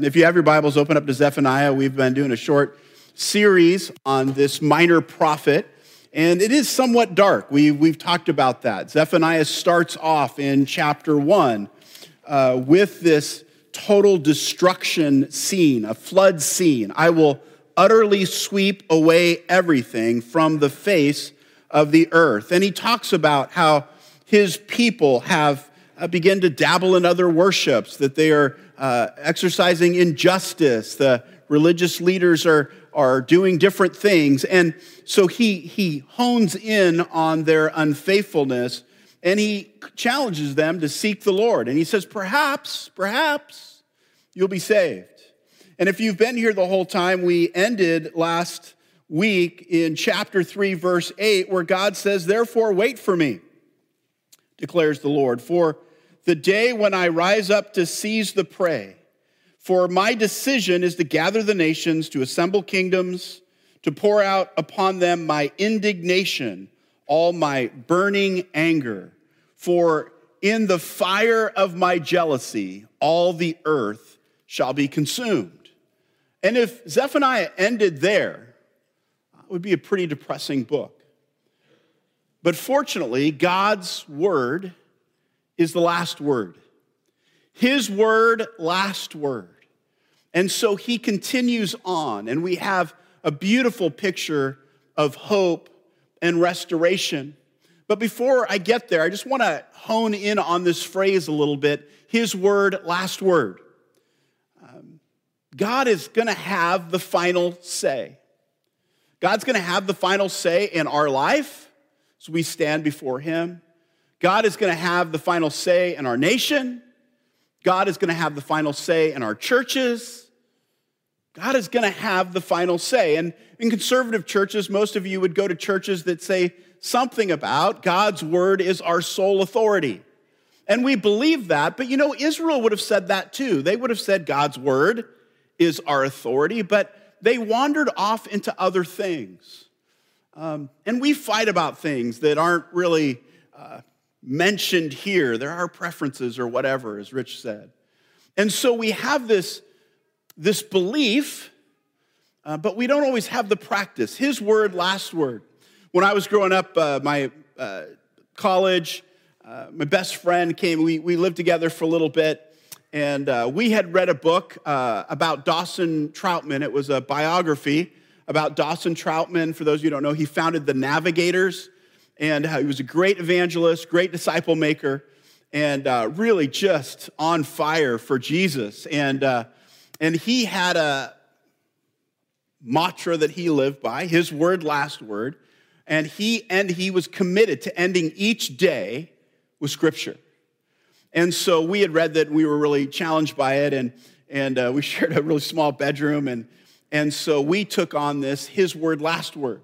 If you have your Bibles, open up to Zephaniah. We've been doing a short series on this minor prophet, and it is somewhat dark. We, we've talked about that. Zephaniah starts off in chapter one uh, with this total destruction scene, a flood scene. I will utterly sweep away everything from the face of the earth. And he talks about how his people have uh, begun to dabble in other worships, that they are uh, exercising injustice. The religious leaders are, are doing different things. And so he, he hones in on their unfaithfulness and he challenges them to seek the Lord. And he says, perhaps, perhaps you'll be saved. And if you've been here the whole time, we ended last week in chapter 3, verse 8, where God says, Therefore, wait for me, declares the Lord. For the day when I rise up to seize the prey. For my decision is to gather the nations, to assemble kingdoms, to pour out upon them my indignation, all my burning anger. For in the fire of my jealousy, all the earth shall be consumed. And if Zephaniah ended there, it would be a pretty depressing book. But fortunately, God's word is the last word. His word, last word. And so he continues on, and we have a beautiful picture of hope and restoration. But before I get there, I just want to hone in on this phrase a little bit his word, last word. Um, God is going to have the final say. God's going to have the final say in our life as we stand before him. God is going to have the final say in our nation. God is going to have the final say in our churches. God is going to have the final say. And in conservative churches, most of you would go to churches that say something about God's word is our sole authority. And we believe that, but you know, Israel would have said that too. They would have said God's word is our authority, but they wandered off into other things. Um, and we fight about things that aren't really uh, mentioned here. There are preferences or whatever, as Rich said. And so we have this, this belief, uh, but we don't always have the practice. His word, last word. When I was growing up, uh, my uh, college, uh, my best friend came. We, we lived together for a little bit. And uh, we had read a book uh, about Dawson Trotman. It was a biography about Dawson Trotman. For those of you who don't know, he founded the Navigators and uh, he was a great evangelist, great disciple maker, and uh, really just on fire for Jesus. And, uh, and he had a mantra that he lived by, his word, last word, and he, and he was committed to ending each day with scripture. And so we had read that, we were really challenged by it, and, and uh, we shared a really small bedroom, and, and so we took on this, his word, last word.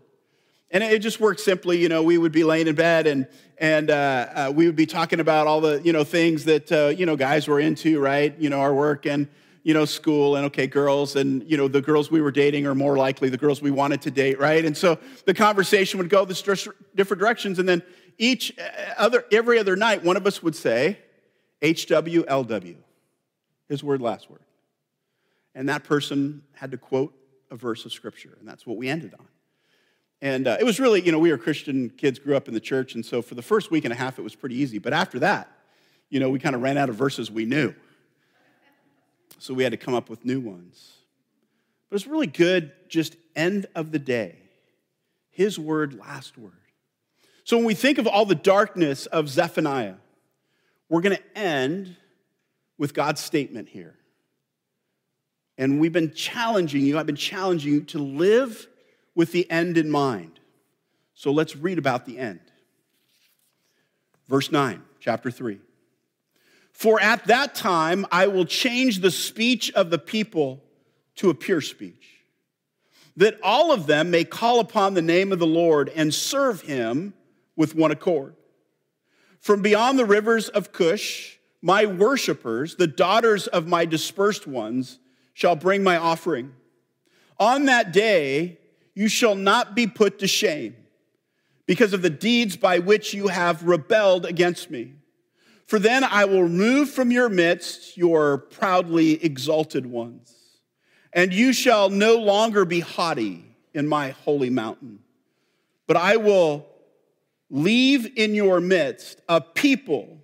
And it just worked simply, you know, we would be laying in bed and, and uh, uh, we would be talking about all the, you know, things that, uh, you know, guys were into, right? You know, our work and, you know, school and, okay, girls. And, you know, the girls we were dating are more likely the girls we wanted to date, right? And so the conversation would go this different directions. And then each uh, other, every other night, one of us would say, HWLW, his word, last word. And that person had to quote a verse of scripture. And that's what we ended on. And uh, it was really, you know, we were Christian kids, grew up in the church, and so for the first week and a half, it was pretty easy. But after that, you know, we kind of ran out of verses we knew. So we had to come up with new ones. But it's really good, just end of the day. His word, last word. So when we think of all the darkness of Zephaniah, we're going to end with God's statement here. And we've been challenging you, I've been challenging you to live with the end in mind. So let's read about the end. Verse 9, chapter 3. For at that time I will change the speech of the people to a pure speech, that all of them may call upon the name of the Lord and serve him with one accord. From beyond the rivers of Cush, my worshippers, the daughters of my dispersed ones, shall bring my offering. On that day, you shall not be put to shame because of the deeds by which you have rebelled against me. For then I will remove from your midst your proudly exalted ones, and you shall no longer be haughty in my holy mountain. But I will leave in your midst a people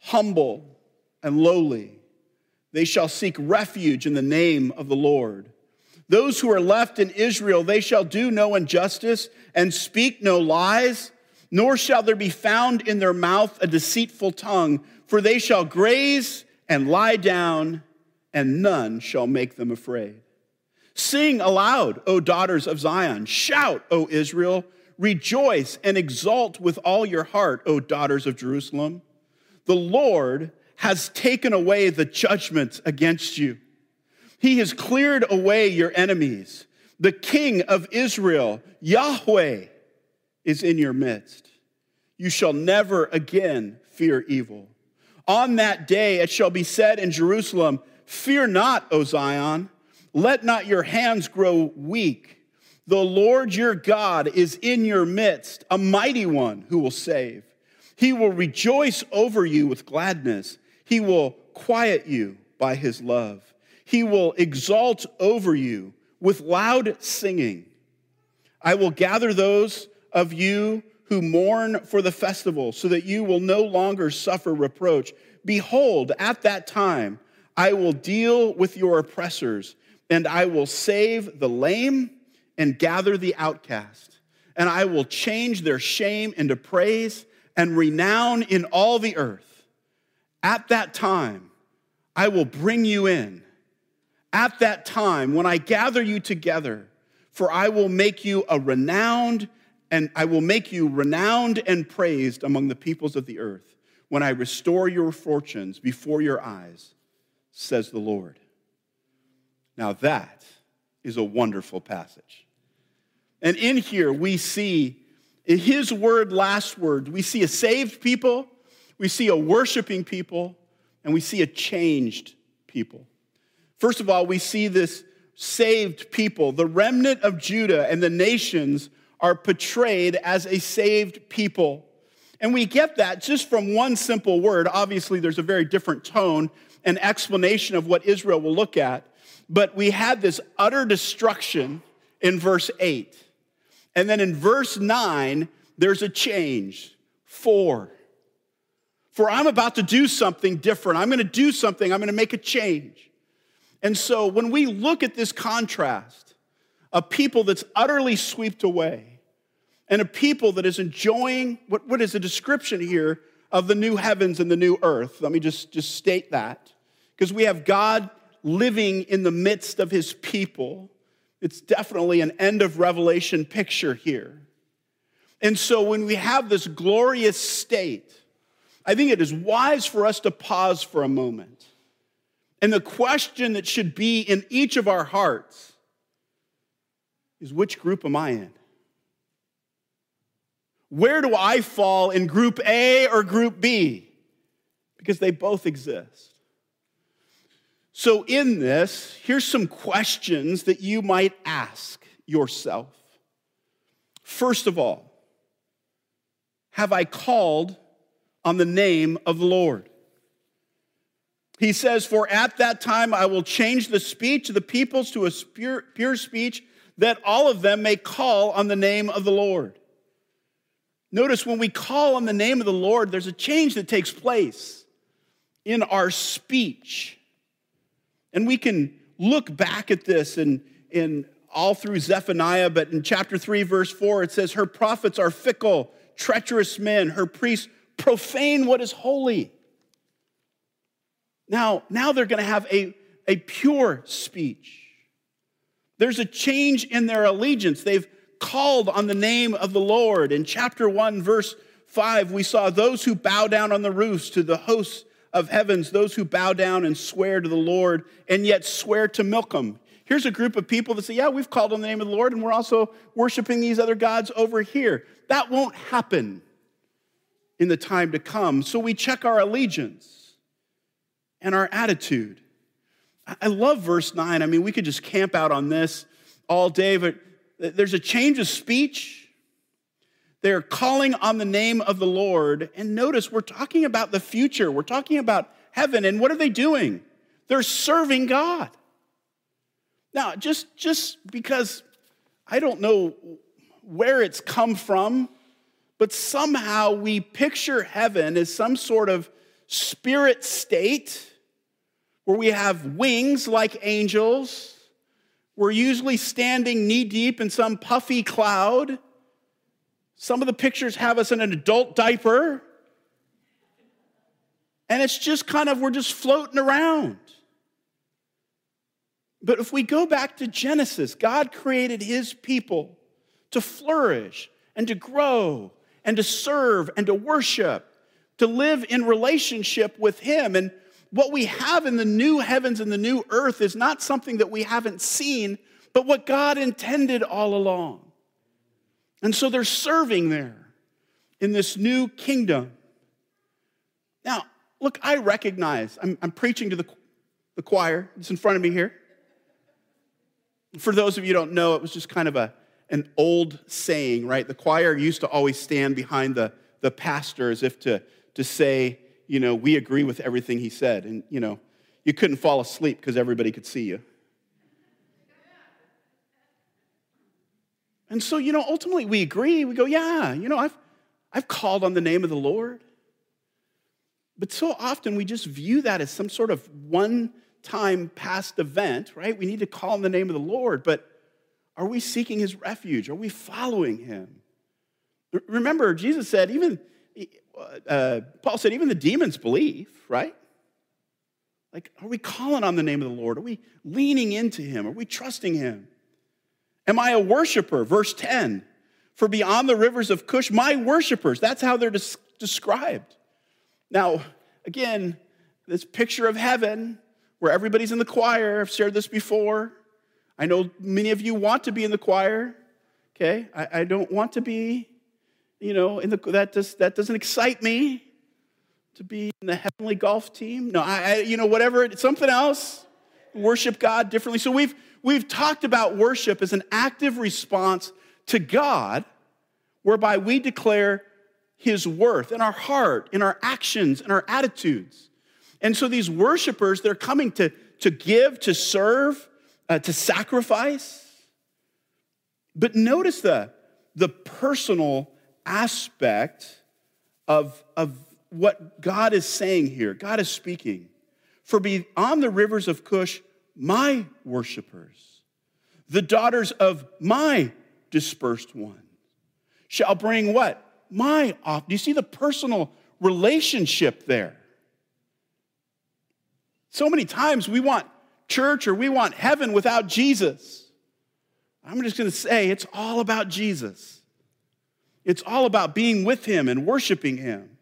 humble and lowly. They shall seek refuge in the name of the Lord. Those who are left in Israel, they shall do no injustice and speak no lies nor shall there be found in their mouth a deceitful tongue, for they shall graze and lie down, and none shall make them afraid. Sing aloud, O daughters of Zion. Shout, O Israel. Rejoice and exult with all your heart, O daughters of Jerusalem. The Lord has taken away the judgments against you. He has cleared away your enemies. The King of Israel, Yahweh, is in your midst. You shall never again fear evil. On that day it shall be said in Jerusalem, Fear not, O Zion, let not your hands grow weak. The Lord your God is in your midst, a mighty one who will save. He will rejoice over you with gladness. He will quiet you by his love. He will exalt over you with loud singing. I will gather those of you who mourn for the festival, so that you will no longer suffer reproach. Behold, at that time, I will deal with your oppressors, and I will save the lame and gather the outcast. And I will change their shame into praise and renown in all the earth. At that time, I will bring you in. At that time, when I gather you together, for I will make you a renowned and I will make you renowned and praised among the peoples of the earth when I restore your fortunes before your eyes, says the Lord. Now that is a wonderful passage. And in here we see, in his word, last word, we see a saved people, we see a worshiping people, and we see a changed people. First of all, we see this saved people, the remnant of Judah and the nations are portrayed as a saved people. And we get that just from one simple word. Obviously, there's a very different tone and explanation of what Israel will look at. But we had this utter destruction in verse 8. And then in verse 9, there's a change. For. For I'm about to do something different. I'm going to do something. I'm going to make a change. And so when we look at this contrast, a people that's utterly swept away, and a people that is enjoying what, what is a description here of the new heavens and the new earth. Let me just, just state that. Because we have God living in the midst of his people. It's definitely an end of Revelation picture here. And so when we have this glorious state, I think it is wise for us to pause for a moment. And the question that should be in each of our hearts is which group am I in? Where do I fall in group A or group B? Because they both exist. So, in this, here's some questions that you might ask yourself. First of all, have I called on the name of the Lord? He says, For at that time I will change the speech of the peoples to a pure, pure speech, that all of them may call on the name of the Lord. Notice when we call on the name of the Lord, there's a change that takes place in our speech. And we can look back at this in, in all through Zephaniah, but in chapter 3, verse 4, it says, Her prophets are fickle, treacherous men, her priests profane what is holy. Now, now they're going to have a, a pure speech. There's a change in their allegiance. They've called on the name of the Lord. In chapter 1, verse 5, we saw those who bow down on the roofs to the hosts of heavens, those who bow down and swear to the Lord and yet swear to Milcom. Here's a group of people that say, Yeah, we've called on the name of the Lord and we're also worshiping these other gods over here. That won't happen in the time to come. So we check our allegiance and our attitude. I love verse 9. I mean, we could just camp out on this all day, but there's a change of speech. They're calling on the name of the Lord. And notice, we're talking about the future. We're talking about heaven. And what are they doing? They're serving God. Now, just, just because I don't know where it's come from, but somehow we picture heaven as some sort of spirit state where we have wings like angels. We're usually standing knee deep in some puffy cloud. Some of the pictures have us in an adult diaper. And it's just kind of, we're just floating around. But if we go back to Genesis, God created his people to flourish and to grow and to serve and to worship, to live in relationship with him. And what we have in the new heavens and the new earth is not something that we haven't seen, but what God intended all along. And so they're serving there in this new kingdom. Now, look, I recognize, I'm, I'm preaching to the, the choir, that's in front of me here. For those of you don't know, it was just kind of a, an old saying, right? The choir used to always stand behind the, the pastor as if to, to say, you know, we agree with everything he said. And, you know, you couldn't fall asleep because everybody could see you. And so, you know, ultimately we agree. We go, yeah, you know, I've, I've called on the name of the Lord. But so often we just view that as some sort of one time past event, right? We need to call on the name of the Lord, but are we seeking his refuge? Are we following him? Remember, Jesus said, even, uh, Paul said, even the demons believe, right? Like, are we calling on the name of the Lord? Are we leaning into him? Are we trusting him? Am I a worshiper? Verse 10 For beyond the rivers of Cush, my worshipers. That's how they're des- described. Now, again, this picture of heaven where everybody's in the choir. I've shared this before. I know many of you want to be in the choir. Okay, I, I don't want to be, you know, in the that does that doesn't excite me to be in the heavenly golf team. No, I, I you know whatever something else. Worship God differently. So we've we've talked about worship as an active response to God, whereby we declare His worth in our heart, in our actions, in our attitudes. And so these worshipers, they're coming to, to give, to serve, uh, to sacrifice. But notice the, the personal aspect of, of what God is saying here. God is speaking. For beyond the rivers of Cush, my worshipers, the daughters of my dispersed ones, shall bring what? My off. Do you see the personal relationship there? So many times we want church or we want heaven without Jesus. I'm just going to say it's all about Jesus. It's all about being with him and worshiping him.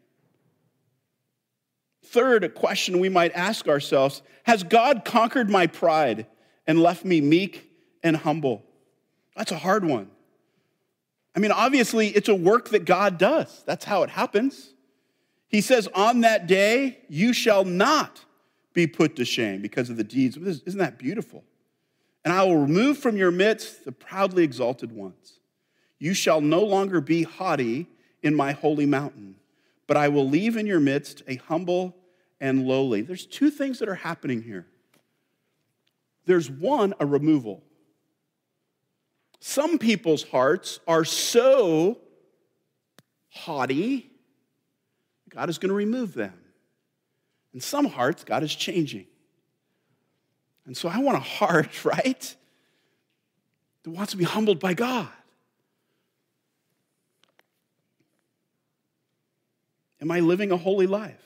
Third, a question we might ask ourselves Has God conquered my pride and left me meek and humble? That's a hard one. I mean, obviously, it's a work that God does. That's how it happens. He says, On that day, you shall not be put to shame because of the deeds. Isn't that beautiful? And I will remove from your midst the proudly exalted ones. You shall no longer be haughty in my holy mountain, but I will leave in your midst a humble and lowly. There's two things that are happening here. There's one, a removal. Some people's hearts are so haughty, God is going to remove them. And some hearts, God is changing. And so I want a heart, right, that wants to be humbled by God. Am I living a holy life?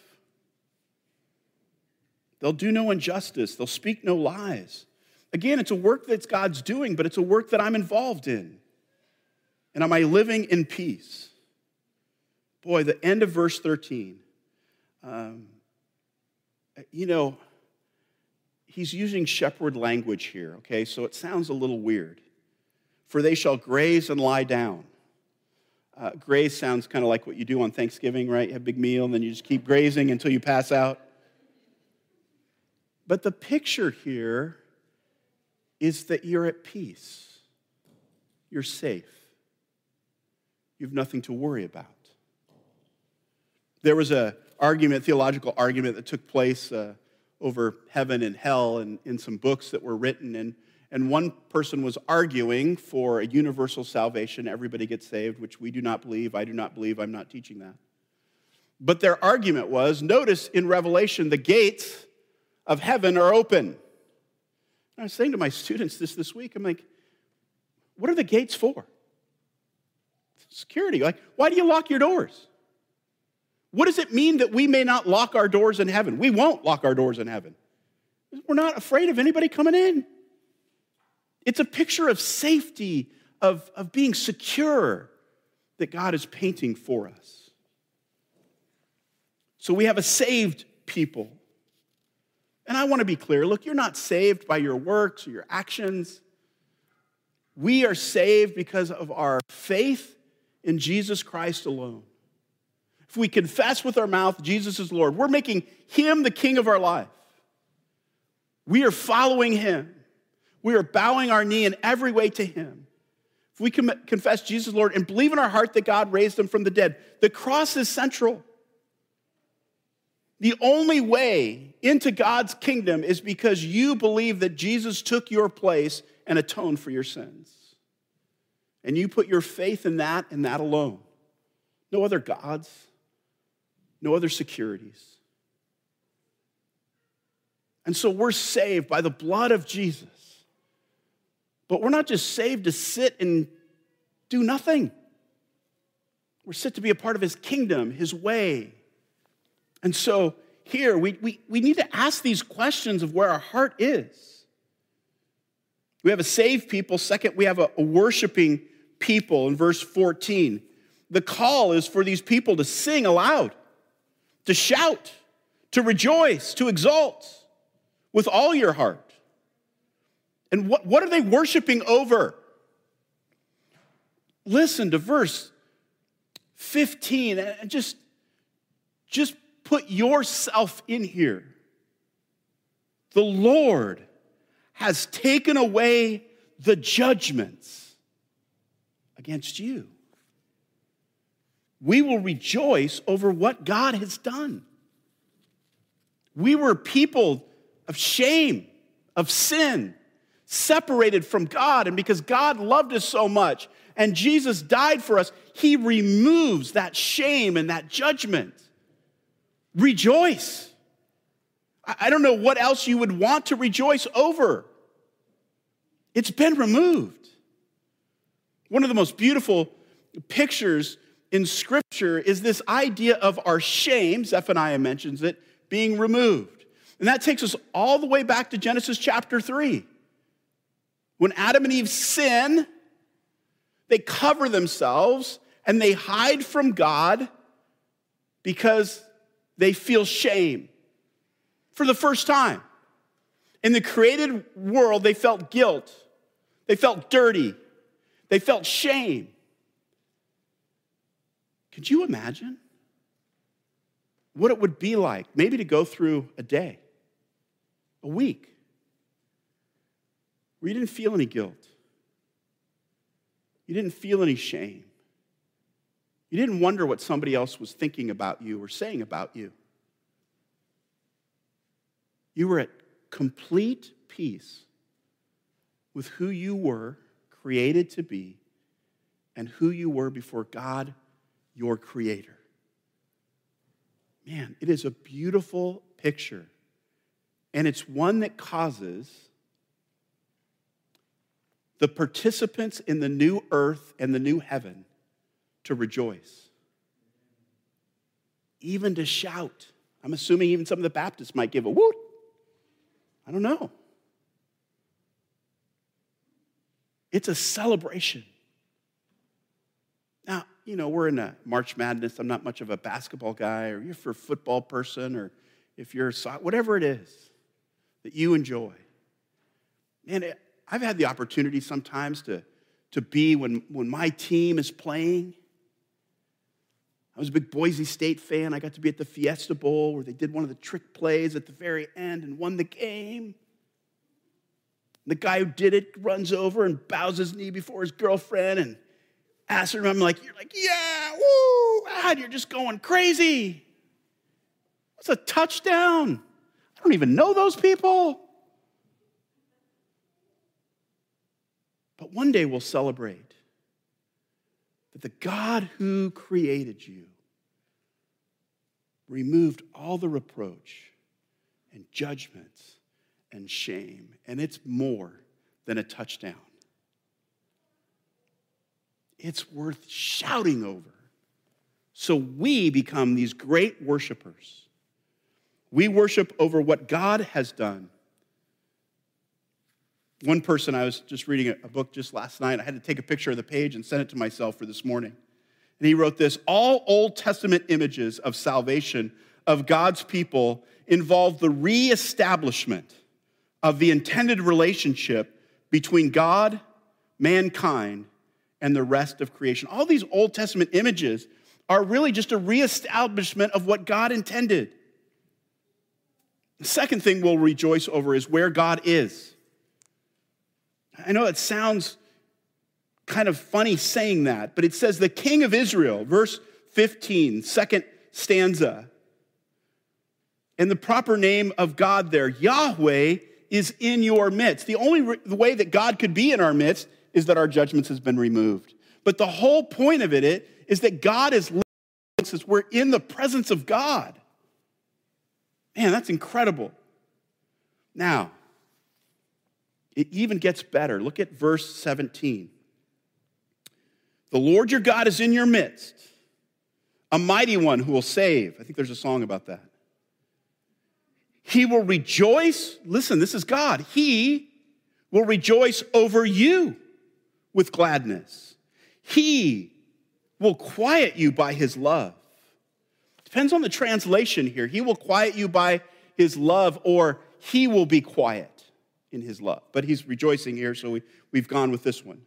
They'll do no injustice, they'll speak no lies. Again, it's a work that God's doing, but it's a work that I'm involved in. And am I living in peace? Boy, the end of verse 13. Um, you know, he's using shepherd language here, okay? So it sounds a little weird. For they shall graze and lie down. Uh, graze sounds kind of like what you do on Thanksgiving, right? You have a big meal and then you just keep grazing until you pass out. But the picture here is that you're at peace, you're safe. you have nothing to worry about. There was a argument, theological argument that took place uh, over heaven and hell and in some books that were written. And, and one person was arguing for a universal salvation, everybody gets saved, which we do not believe. I do not believe. I'm not teaching that. But their argument was notice in Revelation, the gates of heaven are open. And I was saying to my students this this week, I'm like, what are the gates for? Security. Like, why do you lock your doors? What does it mean that we may not lock our doors in heaven? We won't lock our doors in heaven. We're not afraid of anybody coming in. It's a picture of safety, of, of being secure that God is painting for us. So we have a saved people. And I want to be clear look, you're not saved by your works or your actions. We are saved because of our faith in Jesus Christ alone. If we confess with our mouth Jesus is Lord, we're making him the king of our life. We are following him. We are bowing our knee in every way to him. If we confess Jesus Lord and believe in our heart that God raised him from the dead, the cross is central. The only way into God's kingdom is because you believe that Jesus took your place and atoned for your sins. And you put your faith in that and that alone. No other gods, no other securities. And so we're saved by the blood of Jesus. But we're not just saved to sit and do nothing. We're set to be a part of his kingdom, his way, and so here, we, we, we need to ask these questions of where our heart is. We have a saved people. Second, we have a, a worshiping people in verse 14. The call is for these people to sing aloud, to shout, to rejoice, to exult with all your heart. And what, what are they worshiping over? Listen to verse 15 and just, just put yourself in here. The Lord has taken away the judgments against you. We will rejoice over what God has done. We were people of shame, of sin, separated from God. And because God loved us so much and Jesus died for us, He removes that shame and that judgment. Rejoice. I don't know what else you would want to rejoice over. It's been removed. One of the most beautiful pictures in Scripture is this idea of our shame, Zephaniah mentions it, being removed. And that takes us all the way back to Genesis chapter 3. When Adam and Eve sin, they cover themselves and they hide from God because they feel shame for the first time. In the created world, they felt guilt, they felt dirty, they felt shame. Could you imagine what it would be like maybe to go through a day, a week, where you didn't feel any guilt? You didn't feel any shame. You didn't wonder what somebody else was thinking about you or saying about you. You were at complete peace with who you were created to be and who you were before God, your creator. Man, it is a beautiful picture. And it's one that causes the participants in the new earth and the new heaven to rejoice, even to shout. I'm assuming even some of the Baptists might give a woot. I don't know. It's a celebration. Now, you know, we're in a March Madness. I'm not much of a basketball guy, or if you're a football person, or if you're a whatever it is that you enjoy. And I've had the opportunity sometimes to, to be when, when my team is playing I was a big Boise State fan. I got to be at the Fiesta Bowl where they did one of the trick plays at the very end and won the game. The guy who did it runs over and bows his knee before his girlfriend, and asks her, I'm like, you're like, yeah, woo, ah, God, you're just going crazy. It's a touchdown. I don't even know those people. But one day we'll celebrate that the God who created you removed all the reproach and judgments and shame, and it's more than a touchdown. It's worth shouting over. So we become these great worshipers. We worship over what God has done. One person, I was just reading a book just last night. I had to take a picture of the page and send it to myself for this morning. And he wrote this All Old Testament images of salvation of God's people involve the reestablishment of the intended relationship between God, mankind, and the rest of creation. All these Old Testament images are really just a reestablishment of what God intended. The second thing we'll rejoice over is where God is. I know it sounds kind of funny saying that, but it says the king of Israel, verse 15, second stanza. And the proper name of God there, Yahweh, is in your midst. The only re- the way that God could be in our midst is that our judgments has been removed. But the whole point of it is that God is we're in the presence of God. Man, that's incredible. Now, it even gets better. Look at verse 17. The Lord your God is in your midst, a mighty one who will save. I think there's a song about that. He will rejoice. Listen, this is God. He will rejoice over you with gladness. He will quiet you by his love. Depends on the translation here. He will quiet you by his love, or he will be quiet in his love. But he's rejoicing here, so we, we've gone with this one.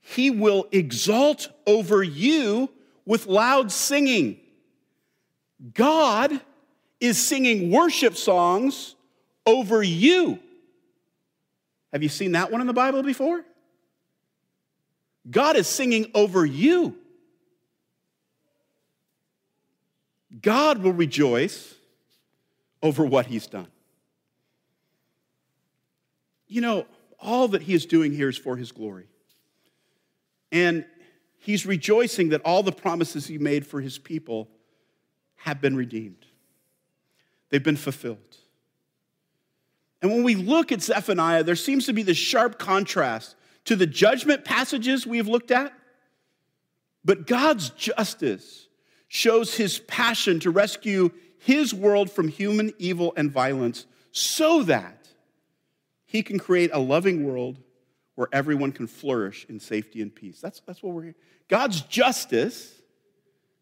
He will exalt over you with loud singing. God is singing worship songs over you. Have you seen that one in the Bible before? God is singing over you. God will rejoice over what he's done. You know, all that he is doing here is for his glory. And he's rejoicing that all the promises he made for his people have been redeemed, they've been fulfilled. And when we look at Zephaniah, there seems to be this sharp contrast to the judgment passages we have looked at. But God's justice shows his passion to rescue his world from human evil and violence so that he can create a loving world where everyone can flourish in safety and peace. That's, that's what we're here. God's justice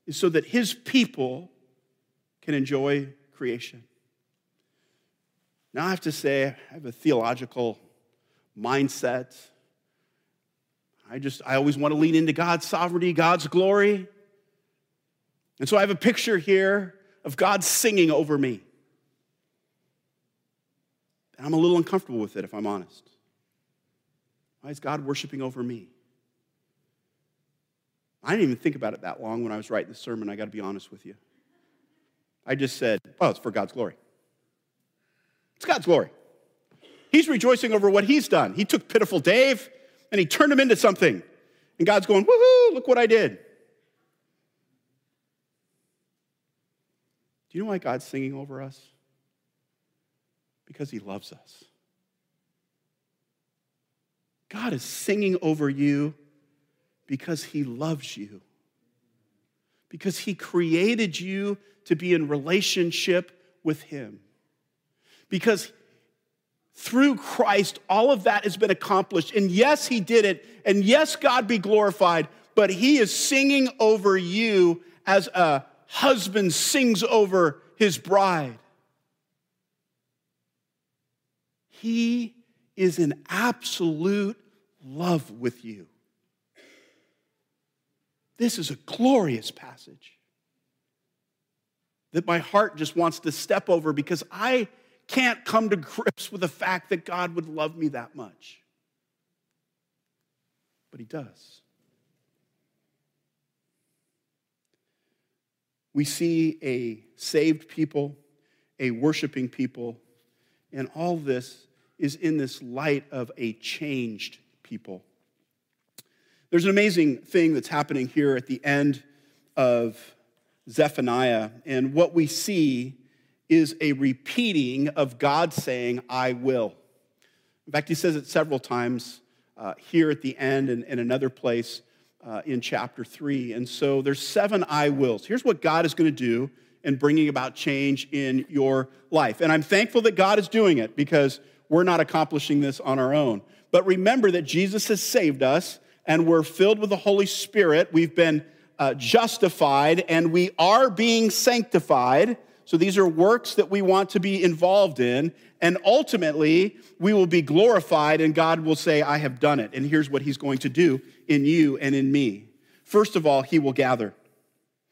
is so that his people can enjoy creation. Now, I have to say, I have a theological mindset. I just, I always want to lean into God's sovereignty, God's glory. And so I have a picture here of God singing over me. And I'm a little uncomfortable with it, if I'm honest. Why is God worshiping over me? I didn't even think about it that long when I was writing the sermon, I got to be honest with you. I just said, oh, it's for God's glory. It's God's glory. He's rejoicing over what he's done. He took pitiful Dave and he turned him into something. And God's going, woohoo, look what I did. Do you know why God's singing over us? Because he loves us. God is singing over you because he loves you. Because he created you to be in relationship with him. Because through Christ, all of that has been accomplished. And yes, he did it. And yes, God be glorified. But he is singing over you as a husband sings over his bride. He is in absolute love with you. This is a glorious passage that my heart just wants to step over because I can't come to grips with the fact that God would love me that much. But He does. We see a saved people, a worshiping people, and all this is in this light of a changed people. There's an amazing thing that's happening here at the end of Zephaniah, and what we see is a repeating of God saying, I will. In fact, he says it several times uh, here at the end and in another place uh, in chapter 3. And so there's seven I wills. Here's what God is going to do in bringing about change in your life. And I'm thankful that God is doing it because we're not accomplishing this on our own. But remember that Jesus has saved us and we're filled with the Holy Spirit. We've been uh, justified and we are being sanctified. So these are works that we want to be involved in. And ultimately, we will be glorified and God will say, I have done it. And here's what he's going to do in you and in me. First of all, he will gather.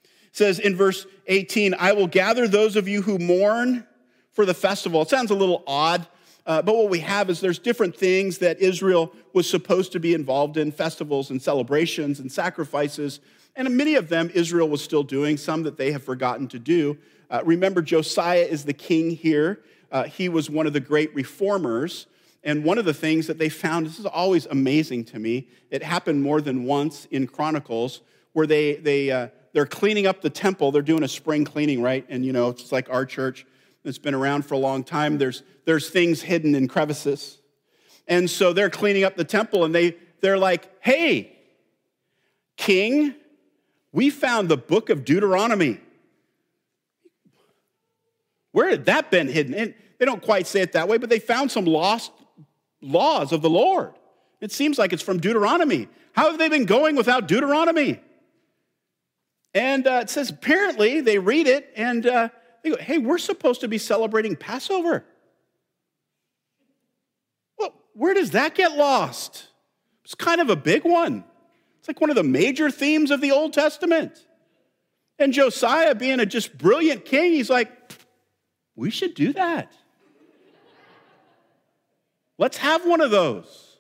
It says in verse 18, I will gather those of you who mourn for the festival. It sounds a little odd, uh, but what we have is there's different things that Israel was supposed to be involved in festivals and celebrations and sacrifices. And many of them Israel was still doing, some that they have forgotten to do. Uh, remember, Josiah is the king here. Uh, he was one of the great reformers. And one of the things that they found, this is always amazing to me, it happened more than once in Chronicles, where they, they, uh, they're cleaning up the temple. They're doing a spring cleaning, right? And, you know, it's like our church that's been around for a long time. There's, there's things hidden in crevices. And so they're cleaning up the temple and they, they're like, hey, king, we found the book of Deuteronomy. Where had that been hidden? And they don't quite say it that way, but they found some lost laws of the Lord. It seems like it's from Deuteronomy. How have they been going without Deuteronomy? And uh, it says apparently they read it and uh, they go, hey, we're supposed to be celebrating Passover. Well, where does that get lost? It's kind of a big one. It's like one of the major themes of the Old Testament. And Josiah, being a just brilliant king, he's like, we should do that. Let's have one of those.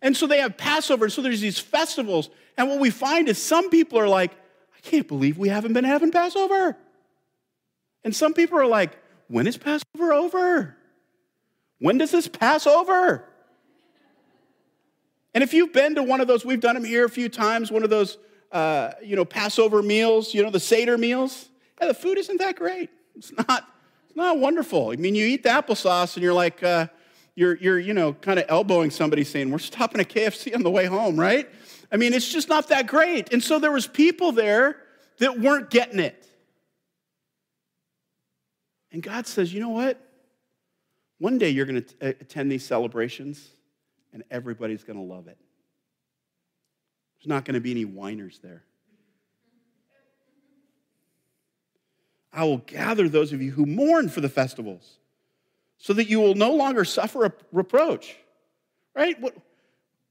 And so they have Passover. So there's these festivals. And what we find is some people are like, I can't believe we haven't been having Passover. And some people are like, when is Passover over? When does this pass over? And if you've been to one of those, we've done them here a few times, one of those, uh, you know, Passover meals, you know, the Seder meals. Yeah, the food isn't that great. It's not, it's not wonderful. I mean, you eat the applesauce and you're like, uh, you're, you're you know, kind of elbowing somebody saying, we're stopping at KFC on the way home, right? I mean, it's just not that great. And so there was people there that weren't getting it. And God says, you know what? One day you're going to attend these celebrations and everybody's going to love it. There's not going to be any whiners there. I will gather those of you who mourn for the festivals so that you will no longer suffer a reproach. Right? What,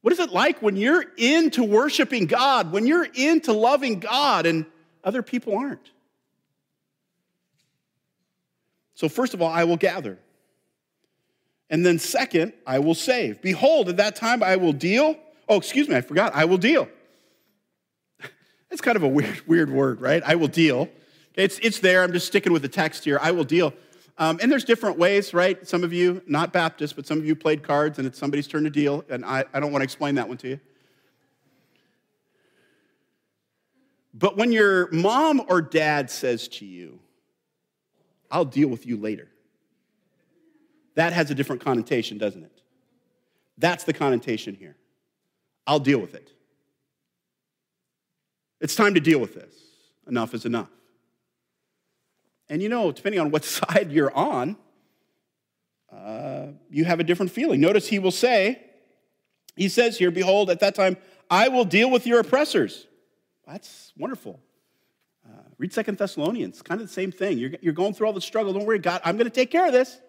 what is it like when you're into worshiping God, when you're into loving God and other people aren't? So, first of all, I will gather. And then, second, I will save. Behold, at that time I will deal. Oh, excuse me, I forgot. I will deal. That's kind of a weird, weird word, right? I will deal. It's, it's there. I'm just sticking with the text here. I will deal. Um, and there's different ways, right? Some of you, not Baptist, but some of you played cards and it's somebody's turn to deal. And I, I don't want to explain that one to you. But when your mom or dad says to you, I'll deal with you later, that has a different connotation, doesn't it? That's the connotation here. I'll deal with it. It's time to deal with this. Enough is enough. And you know, depending on what side you're on, uh, you have a different feeling. Notice he will say, he says here, Behold, at that time, I will deal with your oppressors. That's wonderful. Read Second Thessalonians, kind of the same thing. You're, you're going through all the struggle. Don't worry, God, I'm going to take care of this.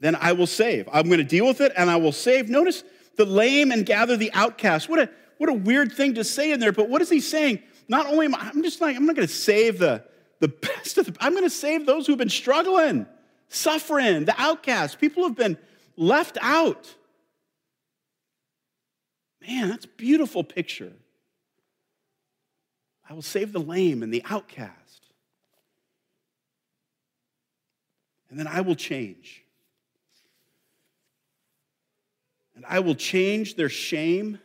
Then I will save. I'm going to deal with it and I will save. Notice the lame and gather the outcast. What a, what a weird thing to say in there, but what is he saying? not only am I, I'm just like, I'm not going to save the, the best of the, I'm going to save those who've been struggling, suffering, the outcasts, people who've been left out. Man, that's beautiful picture. I will save the lame and the outcast. And then I will change. And I will change their shame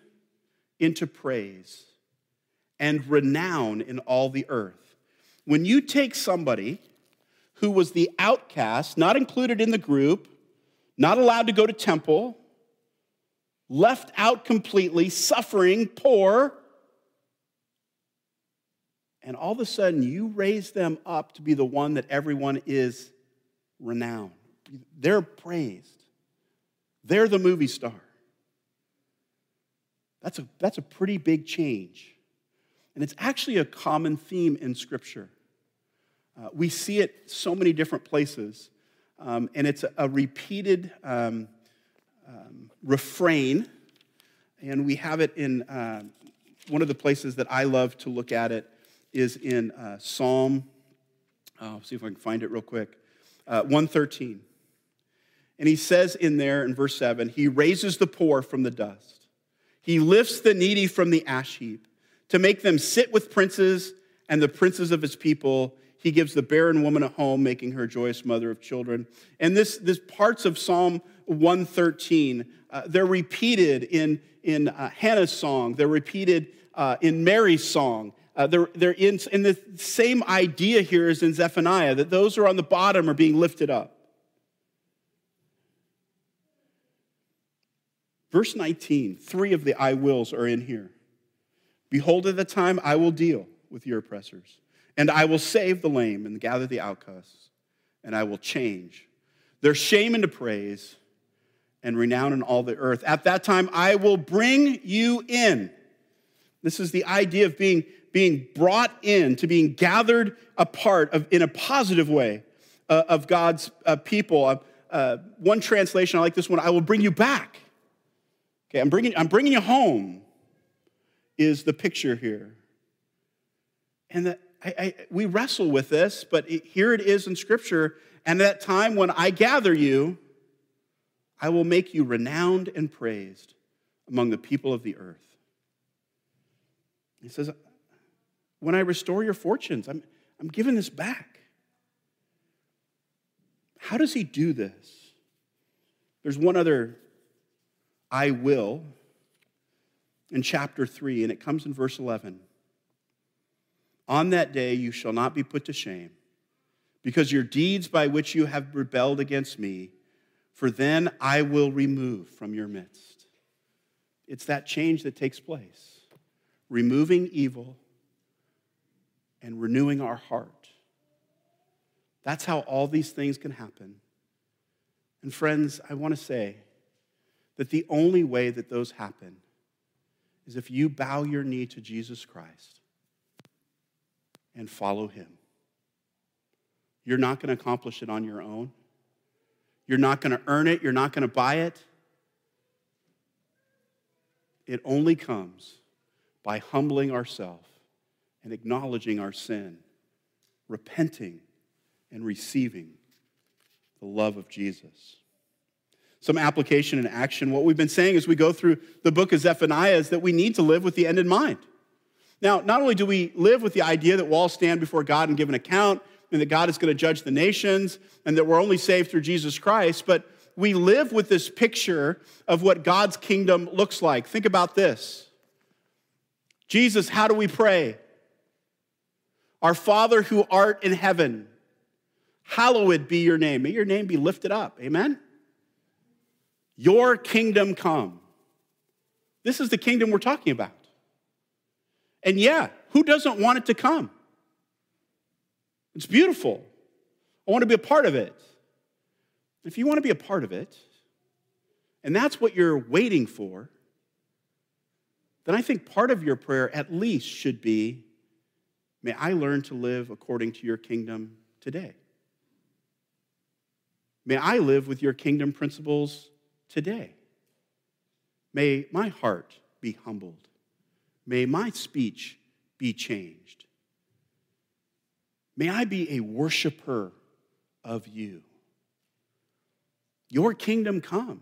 into praise and renown in all the earth. When you take somebody who was the outcast, not included in the group, not allowed to go to temple, left out completely, suffering, poor, and all of a sudden you raise them up to be the one that everyone is renowned. They're praised. They're the movie star. That's a, that's a pretty big change. And it's actually a common theme in Scripture. Uh, we see it so many different places, um, and it's a, a repeated um, um, refrain. And we have it in uh, one of the places that I love to look at it is in uh, Psalm. I'll see if I can find it real quick. Uh, 113. And he says in there in verse 7 He raises the poor from the dust, He lifts the needy from the ash heap to make them sit with princes and the princes of his people. He gives the barren woman a home, making her a joyous mother of children. And this, this parts of Psalm 113, uh, they're repeated in, in uh, Hannah's song, they're repeated uh, in Mary's song. Uh, they're, they're in, and the same idea here is in Zephaniah that those who are on the bottom are being lifted up. Verse 19, three of the I wills are in here. Behold, at the time I will deal with your oppressors, and I will save the lame and gather the outcasts, and I will change their shame into praise and renown in all the earth. At that time I will bring you in. This is the idea of being, being brought in, to being gathered apart of, in a positive way uh, of God's uh, people. Uh, uh one translation, I like this one I will bring you back. Okay, I'm bringing, I'm bringing you home is the picture here. And that I, I, we wrestle with this, but it, here it is in Scripture. And that time when I gather you, I will make you renowned and praised among the people of the earth. He says, When I restore your fortunes, I'm, I'm giving this back. How does he do this? There's one other I will in chapter 3, and it comes in verse 11. On that day you shall not be put to shame, because your deeds by which you have rebelled against me, for then I will remove from your midst. It's that change that takes place removing evil and renewing our heart. That's how all these things can happen. And friends, I want to say that the only way that those happen is if you bow your knee to Jesus Christ and follow him. You're not going to accomplish it on your own. You're not going to earn it. You're not going to buy it. It only comes by humbling ourselves and acknowledging our sin, repenting and receiving the love of Jesus some application and action. What we've been saying as we go through the book of Zephaniah is that we need to live with the end in mind. Now, not only do we live with the idea that we'll all stand before God and give an account, and that God is going to judge the nations, and that we're only saved through Jesus Christ, but we live with this picture of what God's kingdom looks like. Think about this Jesus, how do we pray? Our Father who art in heaven, hallowed be your name. May your name be lifted up. Amen? Your kingdom come. This is the kingdom we're talking about. And yeah, who doesn't want it to come? It's beautiful. I want to be a part of it. If you want to be a part of it, and that's what you're waiting for, then I think part of your prayer at least should be May I learn to live according to your kingdom today. May I live with your kingdom principles today. May my heart be humbled. May my speech be changed. May I be a worshiper of you. Your kingdom come.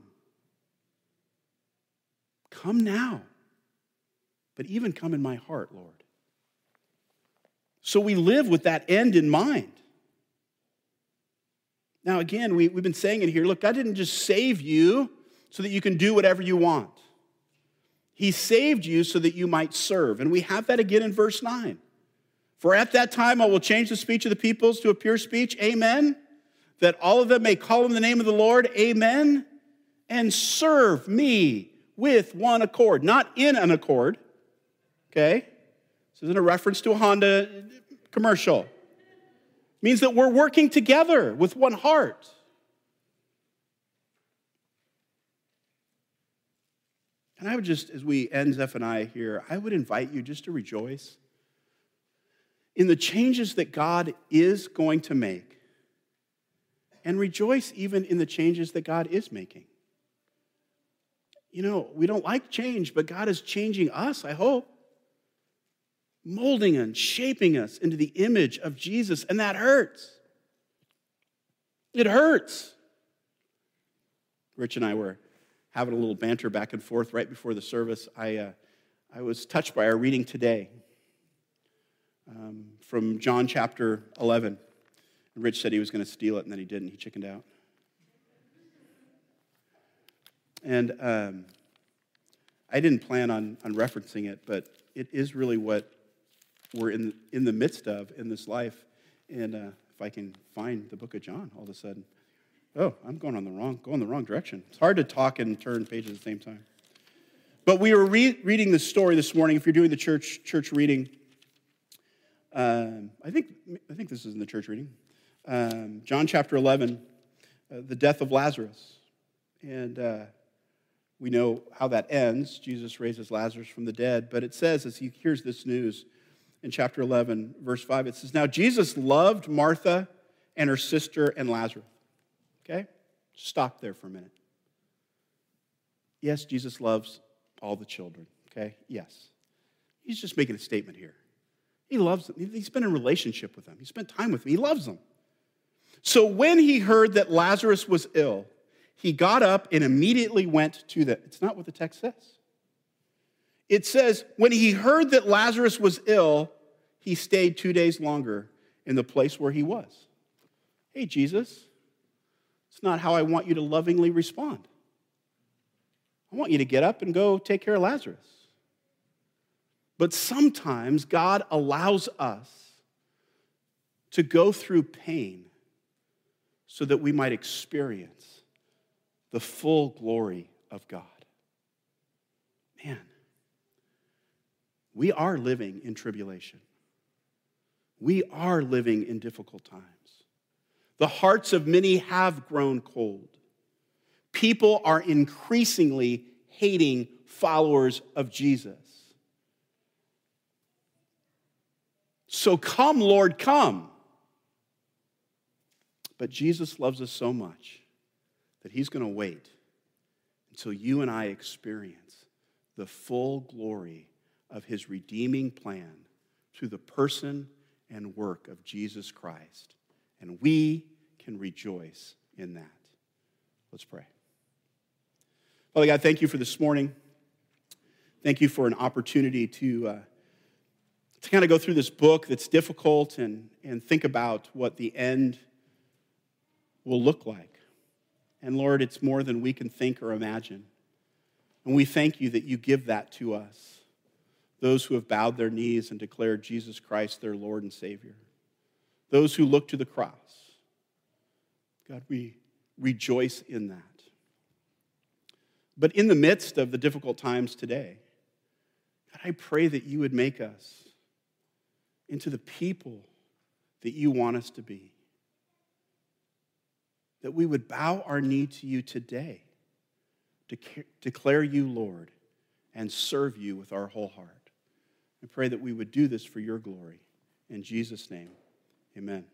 Come now. But even come in my heart, Lord. So we live with that end in mind. Now, again, we, we've been saying it here look, God didn't just save you so that you can do whatever you want. He saved you so that you might serve. And we have that again in verse 9. For at that time I will change the speech of the peoples to a pure speech. Amen. That all of them may call on the name of the Lord. Amen. And serve me with one accord, not in an accord. Okay? This isn't a reference to a Honda commercial. It means that we're working together with one heart. And I would just, as we end Zephaniah here, I would invite you just to rejoice in the changes that God is going to make, and rejoice even in the changes that God is making. You know, we don't like change, but God is changing us, I hope, molding and shaping us into the image of Jesus, and that hurts. It hurts. Rich and I were having a little banter back and forth right before the service. I, uh, I was touched by our reading today um, from John chapter 11. And Rich said he was going to steal it, and then he didn't. He chickened out. And um, I didn't plan on, on referencing it, but it is really what we're in, in the midst of in this life. And uh, if I can find the book of John all of a sudden oh, I'm going on the wrong, going the wrong direction. It's hard to talk and turn pages at the same time. But we were re- reading this story this morning. If you're doing the church church reading, um, I think I think this is in the church reading. Um, John chapter 11, uh, the death of Lazarus, and uh, we know how that ends. Jesus raises Lazarus from the dead, but it says as he hears this news in chapter 11, verse 5, it says, "Now Jesus loved Martha and her sister and Lazarus." Okay? Stop there for a minute. Yes, Jesus loves all the children. Okay? Yes. He's just making a statement here. He loves them. He's been in relationship with them. He spent time with them. He loves them. So when he heard that Lazarus was ill, he got up and immediately went to the. It's not what the text says. It says, when he heard that Lazarus was ill, he stayed two days longer in the place where he was. Hey, Jesus, it's not how I want you to lovingly respond. I want you to get up and go take care of Lazarus. But sometimes God allows us to go through pain so that we might experience the full glory of God. Man, we are living in tribulation. We are living in difficult times. The hearts of many have grown cold. People are increasingly hating followers of Jesus. So come, Lord, come. But Jesus loves us so much that he's going to wait until you and I experience the full glory of his redeeming plan through the person and work of Jesus Christ. And we can rejoice in that. Let's pray. Father God, thank you for this morning. Thank you for an opportunity to, uh, to kind of go through this book that's difficult and, and think about what the end will look like. And Lord, it's more than we can think or imagine. And we thank you that you give that to us, those who have bowed their knees and declared Jesus Christ their Lord and Savior those who look to the cross. God, we rejoice in that. But in the midst of the difficult times today, God, I pray that you would make us into the people that you want us to be. That we would bow our knee to you today, declare you Lord, and serve you with our whole heart. I pray that we would do this for your glory. In Jesus' name. Amen.